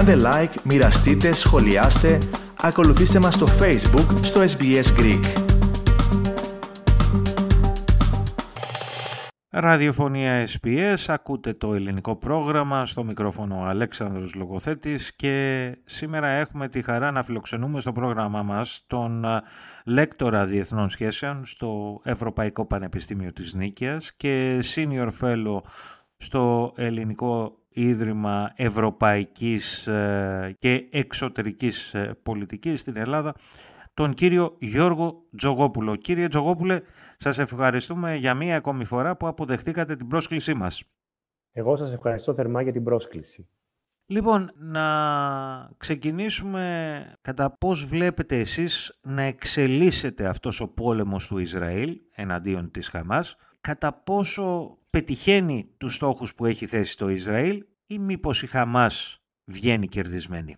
Κάντε like, μοιραστείτε, σχολιάστε, ακολουθήστε μας στο Facebook, στο SBS Greek. Ραδιοφωνία SPS, ακούτε το ελληνικό πρόγραμμα στο μικρόφωνο Αλέξανδρος Λογοθέτης και σήμερα έχουμε τη χαρά να φιλοξενούμε στο πρόγραμμά μας τον Λέκτορα Διεθνών Σχέσεων στο Ευρωπαϊκό Πανεπιστήμιο της Νίκαιας και Senior Fellow στο Ελληνικό Ίδρυμα Ευρωπαϊκής ε, και Εξωτερικής ε, Πολιτικής στην Ελλάδα τον κύριο Γιώργο Τζογόπουλο. Κύριε Τζογόπουλε, σας ευχαριστούμε για μία ακόμη φορά που αποδεχτήκατε την πρόσκλησή μας. Εγώ σας ευχαριστώ θερμά για την πρόσκληση. Λοιπόν, να ξεκινήσουμε κατά πώς βλέπετε εσείς να εξελίσσεται αυτός ο πόλεμος του Ισραήλ εναντίον της Χαμάς, κατά πόσο πετυχαίνει τους στόχους που έχει θέσει το Ισραήλ ή μήπως η Χαμάς βγαίνει κερδισμένη;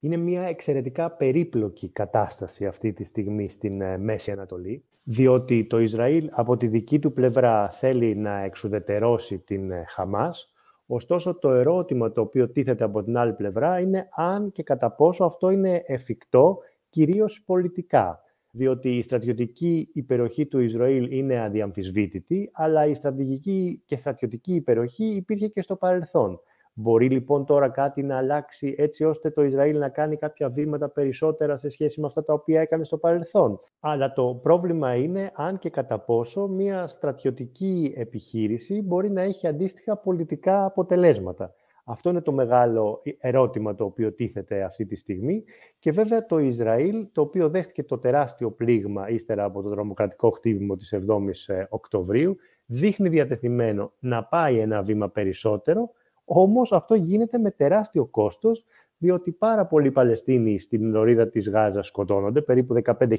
Είναι μια εξαιρετικά περίπλοκη κατάσταση αυτή τη στιγμή στην ε, Μέση Ανατολή, διότι το Ισραήλ από τη δική του πλευρά θέλει να εξουδετερώσει την ε, Χαμάς, ωστόσο το ερώτημα το οποίο τίθεται από την άλλη πλευρά είναι αν και κατά πόσο αυτό είναι εφικτό, κυρίως πολιτικά. Διότι η στρατιωτική υπεροχή του Ισραήλ είναι αδιαμφισβήτητη, αλλά η στρατηγική και στρατιωτική υπεροχή υπήρχε και στο παρελθόν. Μπορεί λοιπόν τώρα κάτι να αλλάξει έτσι ώστε το Ισραήλ να κάνει κάποια βήματα περισσότερα σε σχέση με αυτά τα οποία έκανε στο παρελθόν. Αλλά το πρόβλημα είναι αν και κατά πόσο μια στρατιωτική επιχείρηση μπορεί να έχει αντίστοιχα πολιτικά αποτελέσματα. Αυτό είναι το μεγάλο ερώτημα το οποίο τίθεται αυτή τη στιγμή. Και βέβαια το Ισραήλ, το οποίο δέχτηκε το τεράστιο πλήγμα ύστερα από το τρομοκρατικό χτύπημα της 7ης ε, Οκτωβρίου, δείχνει διατεθειμένο να πάει ένα βήμα περισσότερο, όμως αυτό γίνεται με τεράστιο κόστος, διότι πάρα πολλοί Παλαιστίνοι στην λωρίδα της Γάζας σκοτώνονται, περίπου 15.000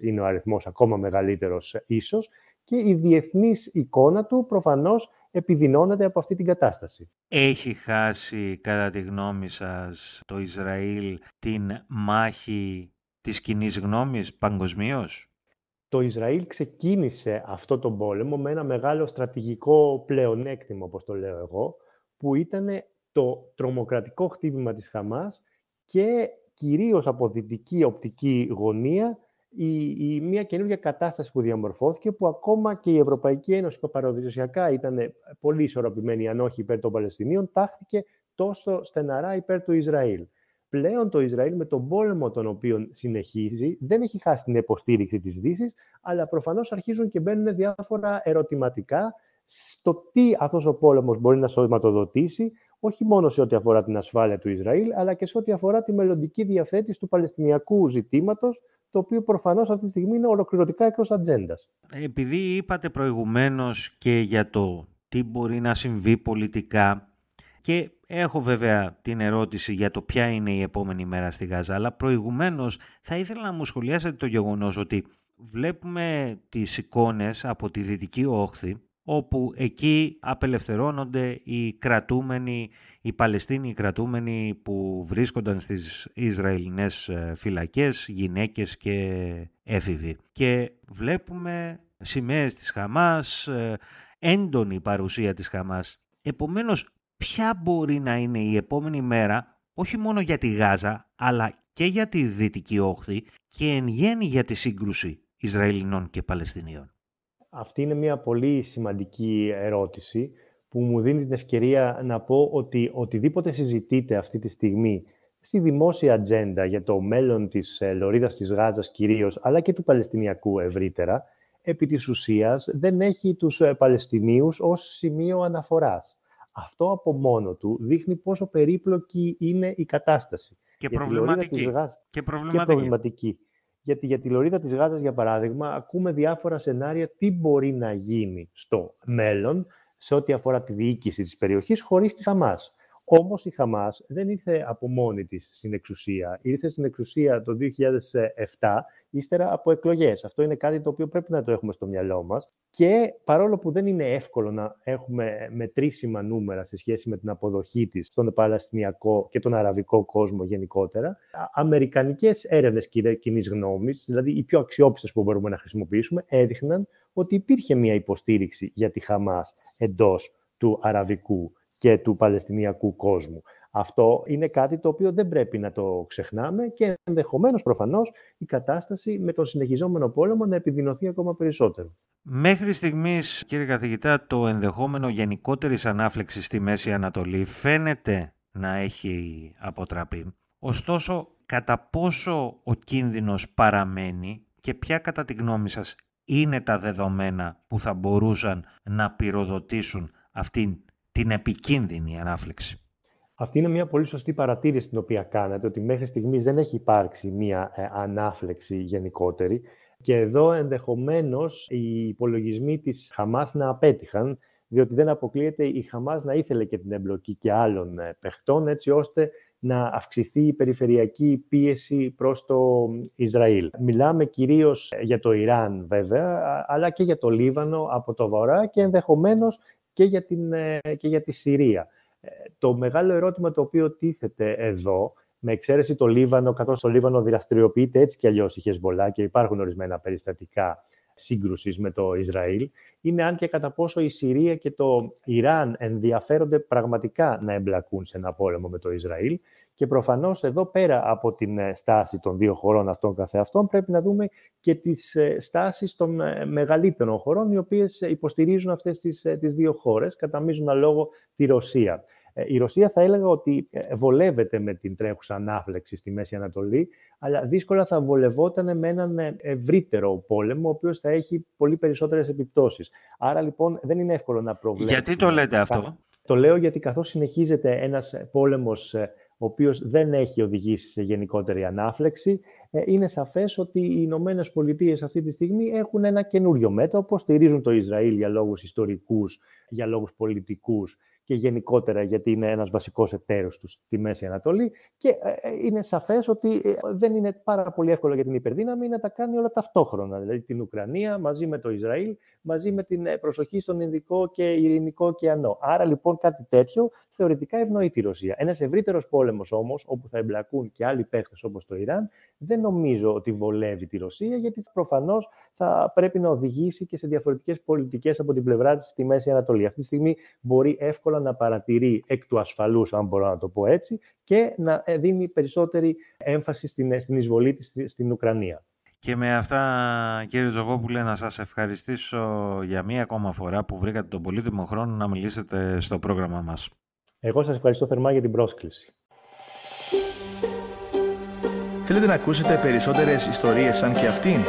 είναι ο αριθμός, ακόμα μεγαλύτερος ίσως, και η διεθνής εικόνα του προφανώς επιδεινώνεται από αυτή την κατάσταση. Έχει χάσει, κατά τη γνώμη σας, το Ισραήλ την μάχη της κοινή γνώμης παγκοσμίως; Το Ισραήλ ξεκίνησε αυτό τον πόλεμο με ένα μεγάλο στρατηγικό πλεονέκτημα, όπως το λέω εγώ, που ήταν το τρομοκρατικό χτύπημα της Χαμάς και κυρίως από δυτική οπτική γωνία η, η, μια καινούργια κατάσταση που διαμορφώθηκε που ακόμα και η Ευρωπαϊκή Ένωση που παραδοσιακά ήταν πολύ ισορροπημένη αν όχι υπέρ των Παλαιστινίων τάχθηκε τόσο στεναρά υπέρ του Ισραήλ. Πλέον το Ισραήλ με τον πόλεμο τον οποίο συνεχίζει δεν έχει χάσει την υποστήριξη της Δύσης αλλά προφανώς αρχίζουν και μπαίνουν διάφορα ερωτηματικά στο τι αυτός ο πόλεμος μπορεί να σωματοδοτήσει, όχι μόνο σε ό,τι αφορά την ασφάλεια του Ισραήλ, αλλά και σε ό,τι αφορά τη μελλοντική διαθέτηση του Παλαιστινιακού ζητήματος, το οποίο προφανώς αυτή τη στιγμή είναι ολοκληρωτικά εκτός ατζέντας. Επειδή είπατε προηγουμένως και για το τι μπορεί να συμβεί πολιτικά και έχω βέβαια την ερώτηση για το ποια είναι η επόμενη μέρα στη Γάζα, αλλά προηγουμένως θα ήθελα να μου σχολιάσετε το γεγονός ότι βλέπουμε τις εικόνες από τη Δυτική Όχθη όπου εκεί απελευθερώνονται οι κρατούμενοι, οι Παλαιστίνοι κρατούμενοι που βρίσκονταν στις Ισραηλινές ε, φυλακές, γυναίκες και έφηβοι. Και βλέπουμε σημαίες της Χαμάς, ε, έντονη παρουσία της Χαμάς. Επομένως, ποια μπορεί να είναι η επόμενη μέρα, όχι μόνο για τη Γάζα, αλλά και για τη Δυτική Όχθη και εν γέννη για τη σύγκρουση Ισραηλινών και Παλαιστινίων. Αυτή είναι μια πολύ σημαντική ερώτηση που μου δίνει την ευκαιρία να πω ότι οτιδήποτε συζητείτε αυτή τη στιγμή στη δημόσια ατζέντα για το μέλλον της ε, Λωρίδας της Γάζας κυρίως, αλλά και του Παλαιστινιακού ευρύτερα, επί της ουσίας δεν έχει τους ε, Παλαιστινίους ως σημείο αναφοράς. Αυτό από μόνο του δείχνει πόσο περίπλοκη είναι η κατάσταση. Και προβληματική. Και προβληματική. Γιατί για τη λωρίδα της Γάζας, για παράδειγμα, ακούμε διάφορα σενάρια τι μπορεί να γίνει στο μέλλον σε ό,τι αφορά τη διοίκηση της περιοχής χωρίς τη Χαμάς. Όμως η Χαμάς δεν ήρθε από μόνη της στην εξουσία. Ήρθε στην εξουσία το 2007 ύστερα από εκλογές. Αυτό είναι κάτι το οποίο πρέπει να το έχουμε στο μυαλό μας. Και παρόλο που δεν είναι εύκολο να έχουμε μετρήσιμα νούμερα σε σχέση με την αποδοχή της στον Παλαιστινιακό και τον Αραβικό κόσμο γενικότερα, αμερικανικές έρευνες κοινής γνώμης, δηλαδή οι πιο αξιόπιστες που μπορούμε να χρησιμοποιήσουμε, έδειχναν ότι υπήρχε μια υποστήριξη για τη Χαμάς εντός του αραβικού και του Παλαιστινιακού κόσμου. Αυτό είναι κάτι το οποίο δεν πρέπει να το ξεχνάμε και ενδεχομένως προφανώς η κατάσταση με τον συνεχιζόμενο πόλεμο να επιδεινωθεί ακόμα περισσότερο. Μέχρι στιγμής, κύριε καθηγητά, το ενδεχόμενο γενικότερης ανάφλεξης στη Μέση Ανατολή φαίνεται να έχει αποτραπεί. Ωστόσο, κατά πόσο ο κίνδυνος παραμένει και ποια κατά τη γνώμη σας είναι τα δεδομένα που θα μπορούσαν να πυροδοτήσουν αυτήν την επικίνδυνη ανάφλεξη. Αυτή είναι μια πολύ σωστή παρατήρηση την οποία κάνατε, ότι μέχρι στιγμής δεν έχει υπάρξει μια ε, ανάφλεξη γενικότερη και εδώ ενδεχομένως οι υπολογισμοί της Χαμάς να απέτυχαν, διότι δεν αποκλείεται η Χαμάς να ήθελε και την εμπλοκή και άλλων ε, παιχτών, έτσι ώστε να αυξηθεί η περιφερειακή πίεση προς το Ισραήλ. Μιλάμε κυρίως για το Ιράν βέβαια, αλλά και για το Λίβανο από το βορρά και ενδεχομένως και για, την, ε, και για τη Συρία. Ε, το μεγάλο ερώτημα το οποίο τίθεται εδώ, με εξαίρεση το Λίβανο, καθώς το Λίβανο δραστηριοποιείται έτσι κι αλλιώς η Χεσμολά και υπάρχουν ορισμένα περιστατικά σύγκρουσης με το Ισραήλ, είναι αν και κατά πόσο η Συρία και το Ιράν ενδιαφέρονται πραγματικά να εμπλακούν σε ένα πόλεμο με το Ισραήλ. Και προφανώς εδώ πέρα από την ε, στάση των δύο χωρών αυτών καθεαυτών πρέπει να δούμε και τις ε, στάσεις των ε, μεγαλύτερων χωρών οι οποίες υποστηρίζουν αυτές τις, τις δύο χώρες, κατά μείζωνα λόγο τη Ρωσία. Η Ρωσία θα έλεγα ότι βολεύεται με την τρέχουσα ανάφλεξη στη Μέση Ανατολή, αλλά δύσκολα θα βολευόταν με έναν ευρύτερο πόλεμο, ο οποίος θα έχει πολύ περισσότερες επιπτώσεις. Άρα λοιπόν δεν είναι εύκολο να προβλέψουμε. Γιατί το λέτε αυτό; Το λέω γιατί καθώς συνεχίζεται ένας πόλεμος ο οποίος δεν έχει οδηγήσει σε γενικότερη ανάφλεξη, ε, είναι σαφές ότι οι Ηνωμένες Πολιτείες αυτή τη στιγμή έχουν ένα καινούριο μέτωπο, στηρίζουν το Ισραήλ για λόγους ιστορικούς, για λόγους πολιτικούς και γενικότερα γιατί είναι ένας βασικός εταίρος τους στη Μέση Ανατολή και ε, ε, είναι σαφές ότι ε, δεν είναι πάρα πολύ εύκολο για την υπερδύναμη να τα κάνει όλα ταυτόχρονα. Δηλαδή την Ουκρανία μαζί με το Ισραήλ, μαζί με την προσοχή στον Ινδικό και Ειρηνικό ωκεανό. Άρα λοιπόν κάτι τέτοιο θεωρητικά ευνοεί τη Ρωσία. Ένας ευρύτερος πόλεμος όμως, όπου θα εμπλακούν και άλλοι παίχτες όπως το Ιράν, δεν νομίζω ότι βολεύει τη Ρωσία, γιατί προφανώς θα πρέπει να οδηγήσει και σε διαφορετικές πολιτικές από την πλευρά της στη Μέση Ανατολή. Αυτή τη στιγμή μπορεί εύκολα να παρατηρεί εκ του ασφαλούς, αν μπορώ να το πω έτσι, και να ε, δίνει περισσότερη έμφαση στην, ε, στην εισβολή της στην Ουκρανία. Και με αυτά, κύριε Ζωγόπουλε, να σας ευχαριστήσω για μία ακόμα φορά που βρήκατε τον πολύτιμο χρόνο να μιλήσετε στο πρόγραμμα μας. Εγώ σας ευχαριστώ θερμά για την πρόσκληση. Θέλετε να ακούσετε περισσότερες ιστορίες σαν και αυτήν;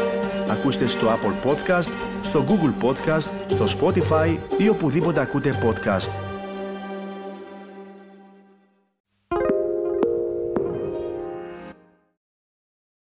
Ακούστε στο Apple Podcast, στο Google Podcast, στο Spotify ή οπουδήποτε ακούτε podcast.